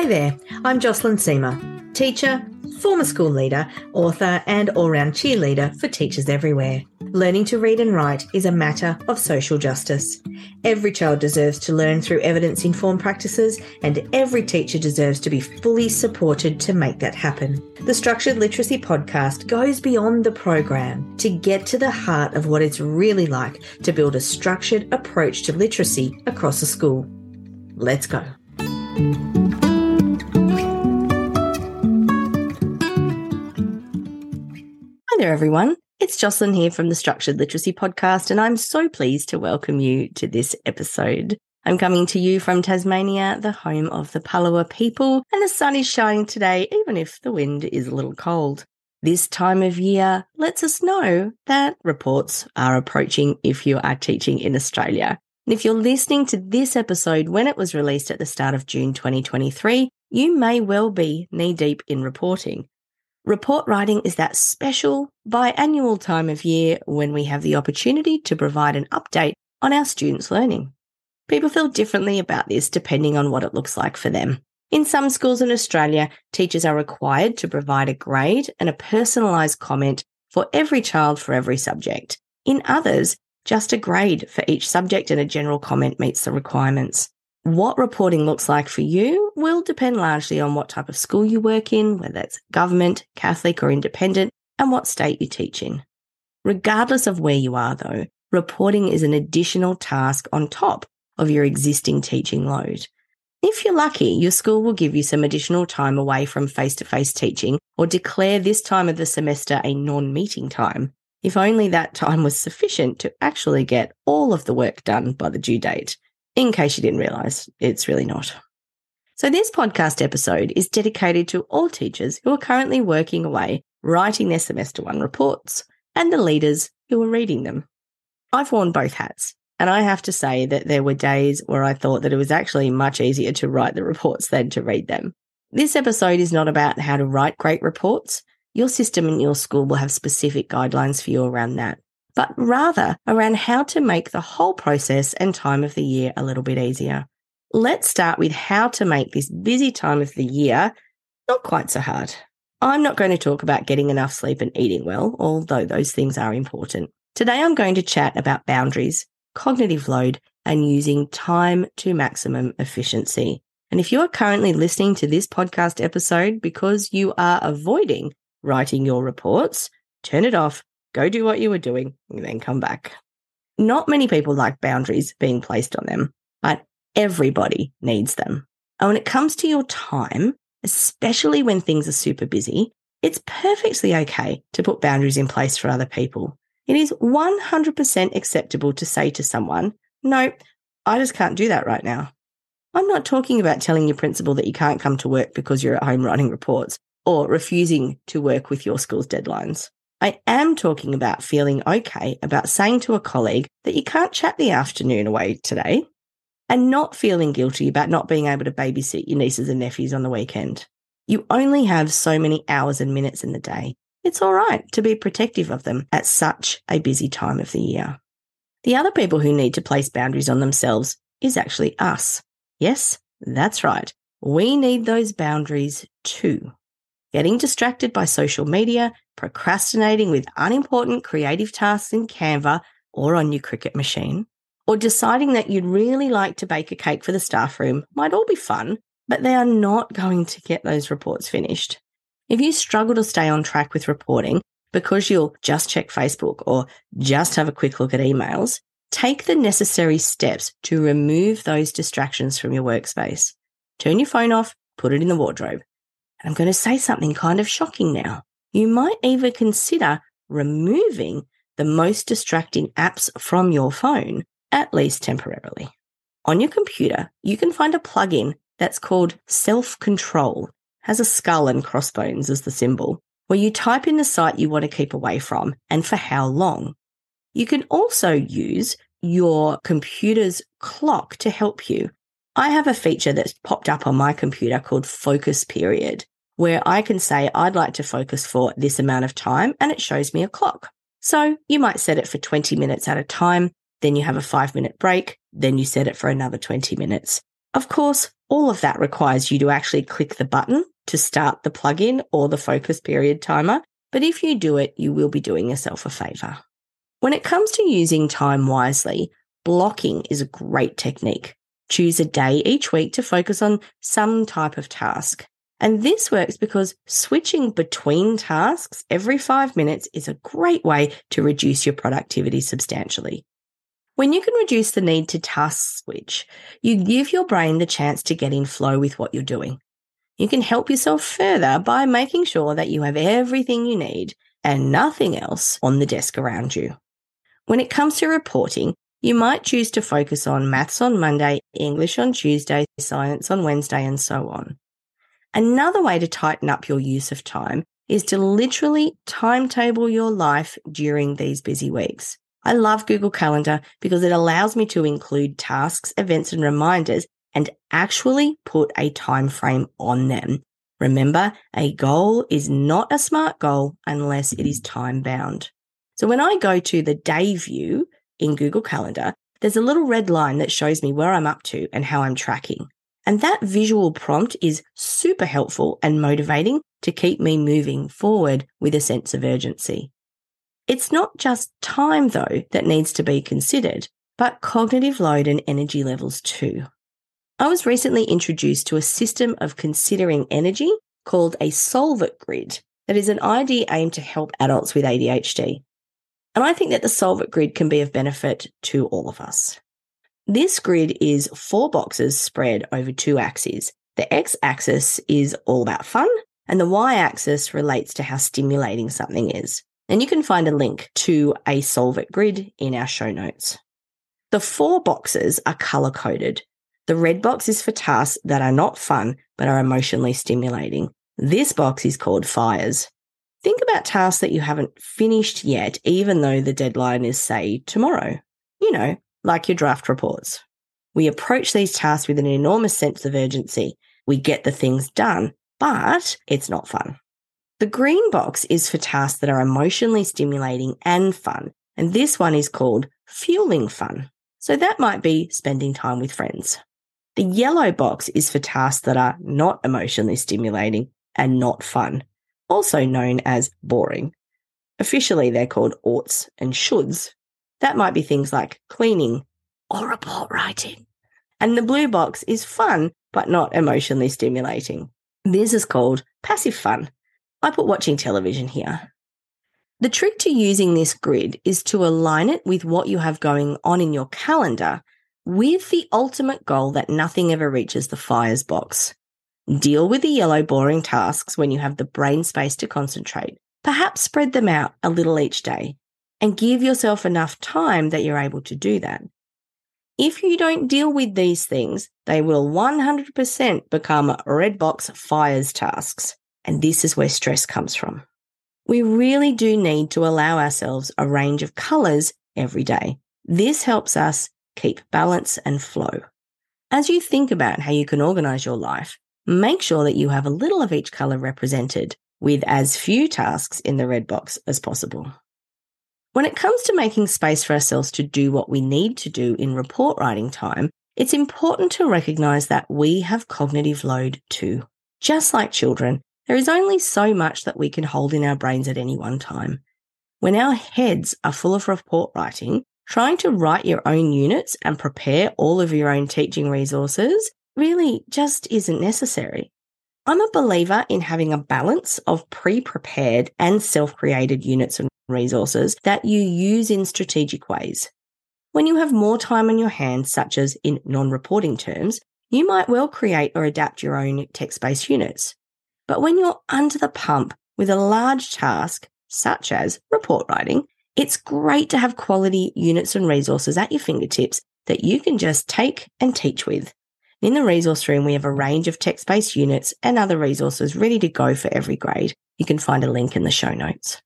Hi there, I'm Jocelyn Seamer, teacher, former school leader, author, and all round cheerleader for teachers everywhere. Learning to read and write is a matter of social justice. Every child deserves to learn through evidence informed practices, and every teacher deserves to be fully supported to make that happen. The Structured Literacy Podcast goes beyond the program to get to the heart of what it's really like to build a structured approach to literacy across a school. Let's go. There, everyone. It's Jocelyn here from the Structured Literacy Podcast, and I'm so pleased to welcome you to this episode. I'm coming to you from Tasmania, the home of the Palawa people, and the sun is shining today, even if the wind is a little cold. This time of year lets us know that reports are approaching if you are teaching in Australia. And if you're listening to this episode when it was released at the start of June 2023, you may well be knee deep in reporting. Report writing is that special biannual time of year when we have the opportunity to provide an update on our students' learning. People feel differently about this depending on what it looks like for them. In some schools in Australia, teachers are required to provide a grade and a personalised comment for every child for every subject. In others, just a grade for each subject and a general comment meets the requirements. What reporting looks like for you will depend largely on what type of school you work in, whether it's government, Catholic, or independent, and what state you teach in. Regardless of where you are, though, reporting is an additional task on top of your existing teaching load. If you're lucky, your school will give you some additional time away from face to face teaching or declare this time of the semester a non meeting time, if only that time was sufficient to actually get all of the work done by the due date in case you didn't realize, it's really not. So, this podcast episode is dedicated to all teachers who are currently working away writing their semester one reports and the leaders who are reading them. I've worn both hats, and I have to say that there were days where I thought that it was actually much easier to write the reports than to read them. This episode is not about how to write great reports. Your system and your school will have specific guidelines for you around that but rather around how to make the whole process and time of the year a little bit easier. Let's start with how to make this busy time of the year not quite so hard. I'm not going to talk about getting enough sleep and eating well, although those things are important. Today, I'm going to chat about boundaries, cognitive load, and using time to maximum efficiency. And if you are currently listening to this podcast episode because you are avoiding writing your reports, turn it off go do what you were doing, and then come back. Not many people like boundaries being placed on them, but everybody needs them. And when it comes to your time, especially when things are super busy, it's perfectly okay to put boundaries in place for other people. It is 100% acceptable to say to someone, no, I just can't do that right now. I'm not talking about telling your principal that you can't come to work because you're at home writing reports or refusing to work with your school's deadlines. I am talking about feeling okay about saying to a colleague that you can't chat the afternoon away today and not feeling guilty about not being able to babysit your nieces and nephews on the weekend. You only have so many hours and minutes in the day. It's all right to be protective of them at such a busy time of the year. The other people who need to place boundaries on themselves is actually us. Yes, that's right. We need those boundaries too getting distracted by social media, procrastinating with unimportant creative tasks in Canva or on your Cricut machine, or deciding that you'd really like to bake a cake for the staff room might all be fun, but they are not going to get those reports finished. If you struggle to stay on track with reporting because you'll just check Facebook or just have a quick look at emails, take the necessary steps to remove those distractions from your workspace. Turn your phone off, put it in the wardrobe. I'm going to say something kind of shocking now. You might even consider removing the most distracting apps from your phone, at least temporarily. On your computer, you can find a plugin that's called Self Control, has a skull and crossbones as the symbol, where you type in the site you want to keep away from and for how long. You can also use your computer's clock to help you. I have a feature that's popped up on my computer called Focus Period where I can say I'd like to focus for this amount of time and it shows me a clock. So you might set it for 20 minutes at a time, then you have a five minute break, then you set it for another 20 minutes. Of course, all of that requires you to actually click the button to start the plugin or the focus period timer. But if you do it, you will be doing yourself a favor. When it comes to using time wisely, blocking is a great technique. Choose a day each week to focus on some type of task. And this works because switching between tasks every five minutes is a great way to reduce your productivity substantially. When you can reduce the need to task switch, you give your brain the chance to get in flow with what you're doing. You can help yourself further by making sure that you have everything you need and nothing else on the desk around you. When it comes to reporting, you might choose to focus on maths on Monday, English on Tuesday, science on Wednesday, and so on. Another way to tighten up your use of time is to literally timetable your life during these busy weeks. I love Google Calendar because it allows me to include tasks, events, and reminders and actually put a time frame on them. Remember, a goal is not a smart goal unless it is time bound. So when I go to the day view in Google Calendar, there's a little red line that shows me where I'm up to and how I'm tracking. And that visual prompt is super helpful and motivating to keep me moving forward with a sense of urgency. It's not just time, though, that needs to be considered, but cognitive load and energy levels too. I was recently introduced to a system of considering energy called a Solvit grid that is an idea aimed to help adults with ADHD. And I think that the Solvit grid can be of benefit to all of us. This grid is four boxes spread over two axes. The x axis is all about fun, and the y axis relates to how stimulating something is. And you can find a link to a Solvit grid in our show notes. The four boxes are color coded. The red box is for tasks that are not fun but are emotionally stimulating. This box is called fires. Think about tasks that you haven't finished yet, even though the deadline is, say, tomorrow. You know, like your draft reports. We approach these tasks with an enormous sense of urgency. We get the things done, but it's not fun. The green box is for tasks that are emotionally stimulating and fun. And this one is called fueling fun. So that might be spending time with friends. The yellow box is for tasks that are not emotionally stimulating and not fun also known as boring. Officially, they're called oughts and shoulds. That might be things like cleaning or report writing. And the blue box is fun, but not emotionally stimulating. This is called passive fun. I put watching television here. The trick to using this grid is to align it with what you have going on in your calendar with the ultimate goal that nothing ever reaches the fires box. Deal with the yellow boring tasks when you have the brain space to concentrate. Perhaps spread them out a little each day and give yourself enough time that you're able to do that. If you don't deal with these things, they will 100% become red box fires tasks. And this is where stress comes from. We really do need to allow ourselves a range of colors every day. This helps us keep balance and flow. As you think about how you can organize your life, make sure that you have a little of each color represented with as few tasks in the red box as possible. When it comes to making space for ourselves to do what we need to do in report writing time, it's important to recognize that we have cognitive load too. Just like children, there is only so much that we can hold in our brains at any one time. When our heads are full of report writing, trying to write your own units and prepare all of your own teaching resources really just isn't necessary. I'm a believer in having a balance of pre prepared and self created units and resources that you use in strategic ways. When you have more time on your hands, such as in non reporting terms, you might well create or adapt your own text based units. But when you're under the pump with a large task, such as report writing, it's great to have quality units and resources at your fingertips that you can just take and teach with. In the resource room, we have a range of text based units and other resources ready to go for every grade. You can find a link in the show notes.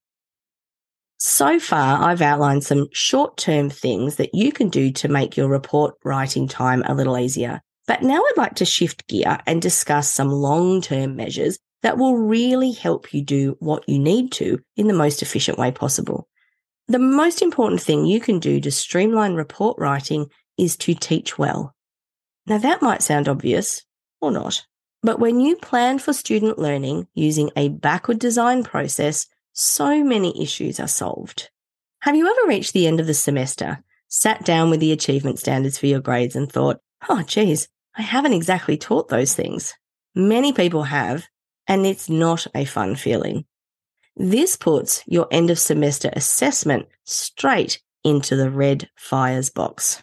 So far, I've outlined some short term things that you can do to make your report writing time a little easier. But now I'd like to shift gear and discuss some long term measures that will really help you do what you need to in the most efficient way possible. The most important thing you can do to streamline report writing is to teach well. Now, that might sound obvious, or not. But when you plan for student learning using a backward design process, so many issues are solved. Have you ever reached the end of the semester, sat down with the achievement standards for your grades and thought, oh, geez, I haven't exactly taught those things? Many people have, and it's not a fun feeling. This puts your end of semester assessment straight into the red fires box.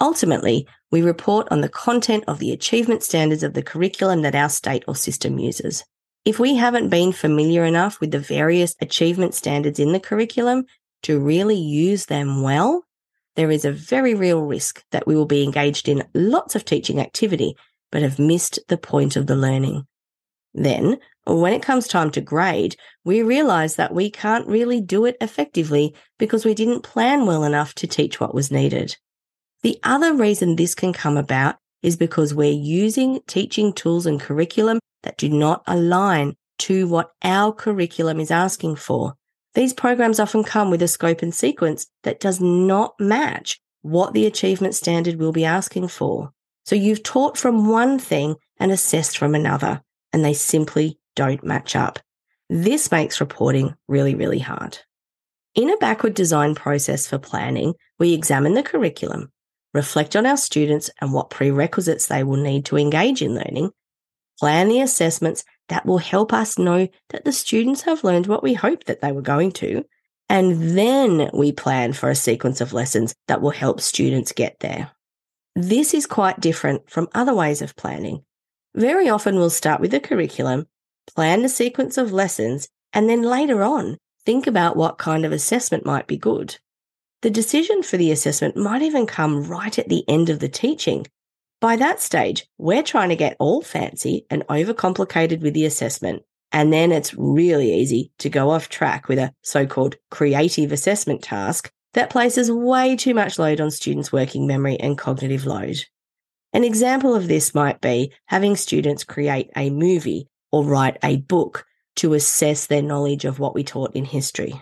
Ultimately, we report on the content of the achievement standards of the curriculum that our state or system uses. If we haven't been familiar enough with the various achievement standards in the curriculum to really use them well, there is a very real risk that we will be engaged in lots of teaching activity, but have missed the point of the learning. Then, when it comes time to grade, we realize that we can't really do it effectively because we didn't plan well enough to teach what was needed. The other reason this can come about is because we're using teaching tools and curriculum that do not align to what our curriculum is asking for. These programs often come with a scope and sequence that does not match what the achievement standard will be asking for. So you've taught from one thing and assessed from another, and they simply don't match up. This makes reporting really, really hard. In a backward design process for planning, we examine the curriculum, reflect on our students and what prerequisites they will need to engage in learning, plan the assessments that will help us know that the students have learned what we hoped that they were going to, and then we plan for a sequence of lessons that will help students get there. This is quite different from other ways of planning. Very often we'll start with the curriculum plan a sequence of lessons, and then later on, think about what kind of assessment might be good. The decision for the assessment might even come right at the end of the teaching. By that stage, we're trying to get all fancy and overcomplicated with the assessment. And then it's really easy to go off track with a so called creative assessment task that places way too much load on students' working memory and cognitive load. An example of this might be having students create a movie or write a book to assess their knowledge of what we taught in history.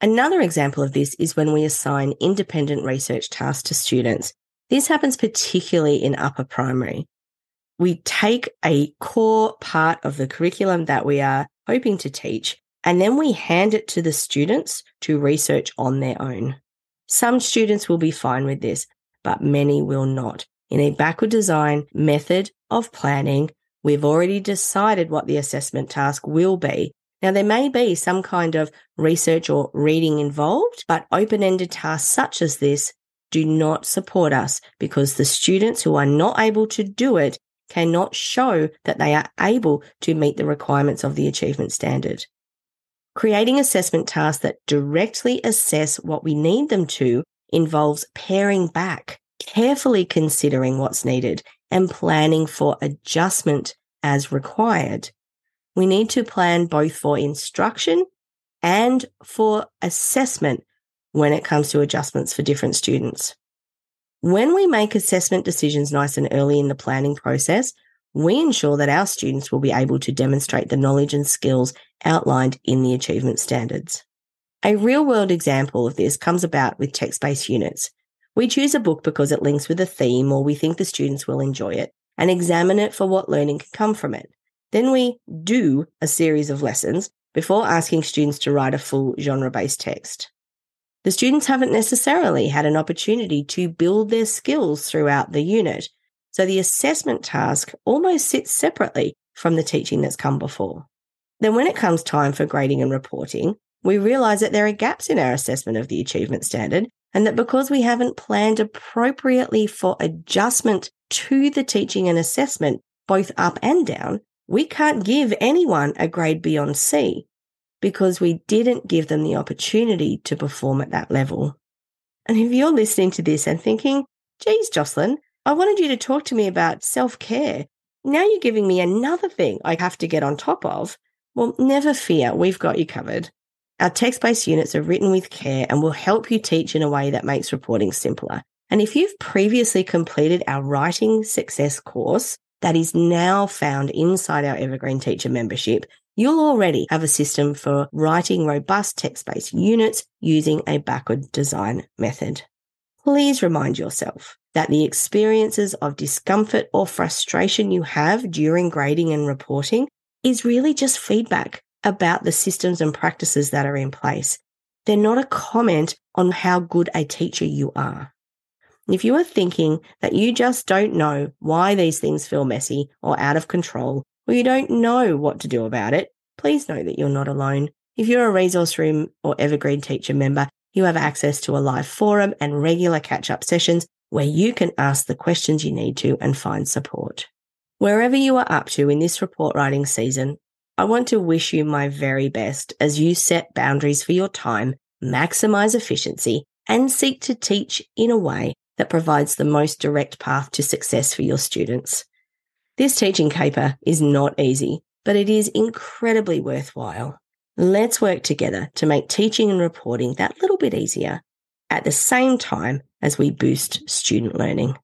Another example of this is when we assign independent research tasks to students. This happens particularly in upper primary. We take a core part of the curriculum that we are hoping to teach, and then we hand it to the students to research on their own. Some students will be fine with this, but many will not. In a backward design method of planning, We've already decided what the assessment task will be. Now, there may be some kind of research or reading involved, but open ended tasks such as this do not support us because the students who are not able to do it cannot show that they are able to meet the requirements of the achievement standard. Creating assessment tasks that directly assess what we need them to involves paring back, carefully considering what's needed and planning for adjustment as required. We need to plan both for instruction and for assessment when it comes to adjustments for different students. When we make assessment decisions nice and early in the planning process, we ensure that our students will be able to demonstrate the knowledge and skills outlined in the achievement standards. A real world example of this comes about with text based units. We choose a book because it links with a theme or we think the students will enjoy it and examine it for what learning can come from it. Then we do a series of lessons before asking students to write a full genre based text. The students haven't necessarily had an opportunity to build their skills throughout the unit, so the assessment task almost sits separately from the teaching that's come before. Then, when it comes time for grading and reporting, we realize that there are gaps in our assessment of the achievement standard and that because we haven't planned appropriately for adjustment to the teaching and assessment, both up and down, we can't give anyone a grade beyond C because we didn't give them the opportunity to perform at that level. And if you're listening to this and thinking, geez, Jocelyn, I wanted you to talk to me about self care. Now you're giving me another thing I have to get on top of. Well, never fear, we've got you covered. Our text based units are written with care and will help you teach in a way that makes reporting simpler. And if you've previously completed our Writing Success course that is now found inside our Evergreen Teacher membership, you'll already have a system for writing robust text based units using a backward design method. please remind yourself that the experiences of discomfort or frustration you have during grading and reporting is really just feedback about the systems and practices that are in place. They're not a comment on how good a teacher you are. If you are thinking that you just don't know why these things feel messy or out of control, or you don't know what to do about it, please know that you're not alone. If you're a resource room or evergreen teacher member, you have access to a live forum and regular catch up sessions where you can ask the questions you need to and find support. Wherever you are up to in this report writing season, I want to wish you my very best as you set boundaries for your time, maximize efficiency, and seek to teach in a way that provides the most direct path to success for your students. This teaching caper is not easy, but it is incredibly worthwhile. Let's work together to make teaching and reporting that little bit easier at the same time as we boost student learning.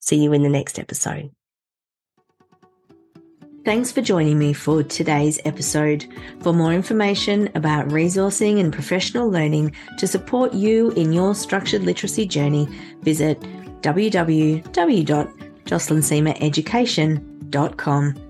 See you in the next episode. Thanks for joining me for today's episode. For more information about resourcing and professional learning to support you in your structured literacy journey, visit www.jocelynseamereducation.com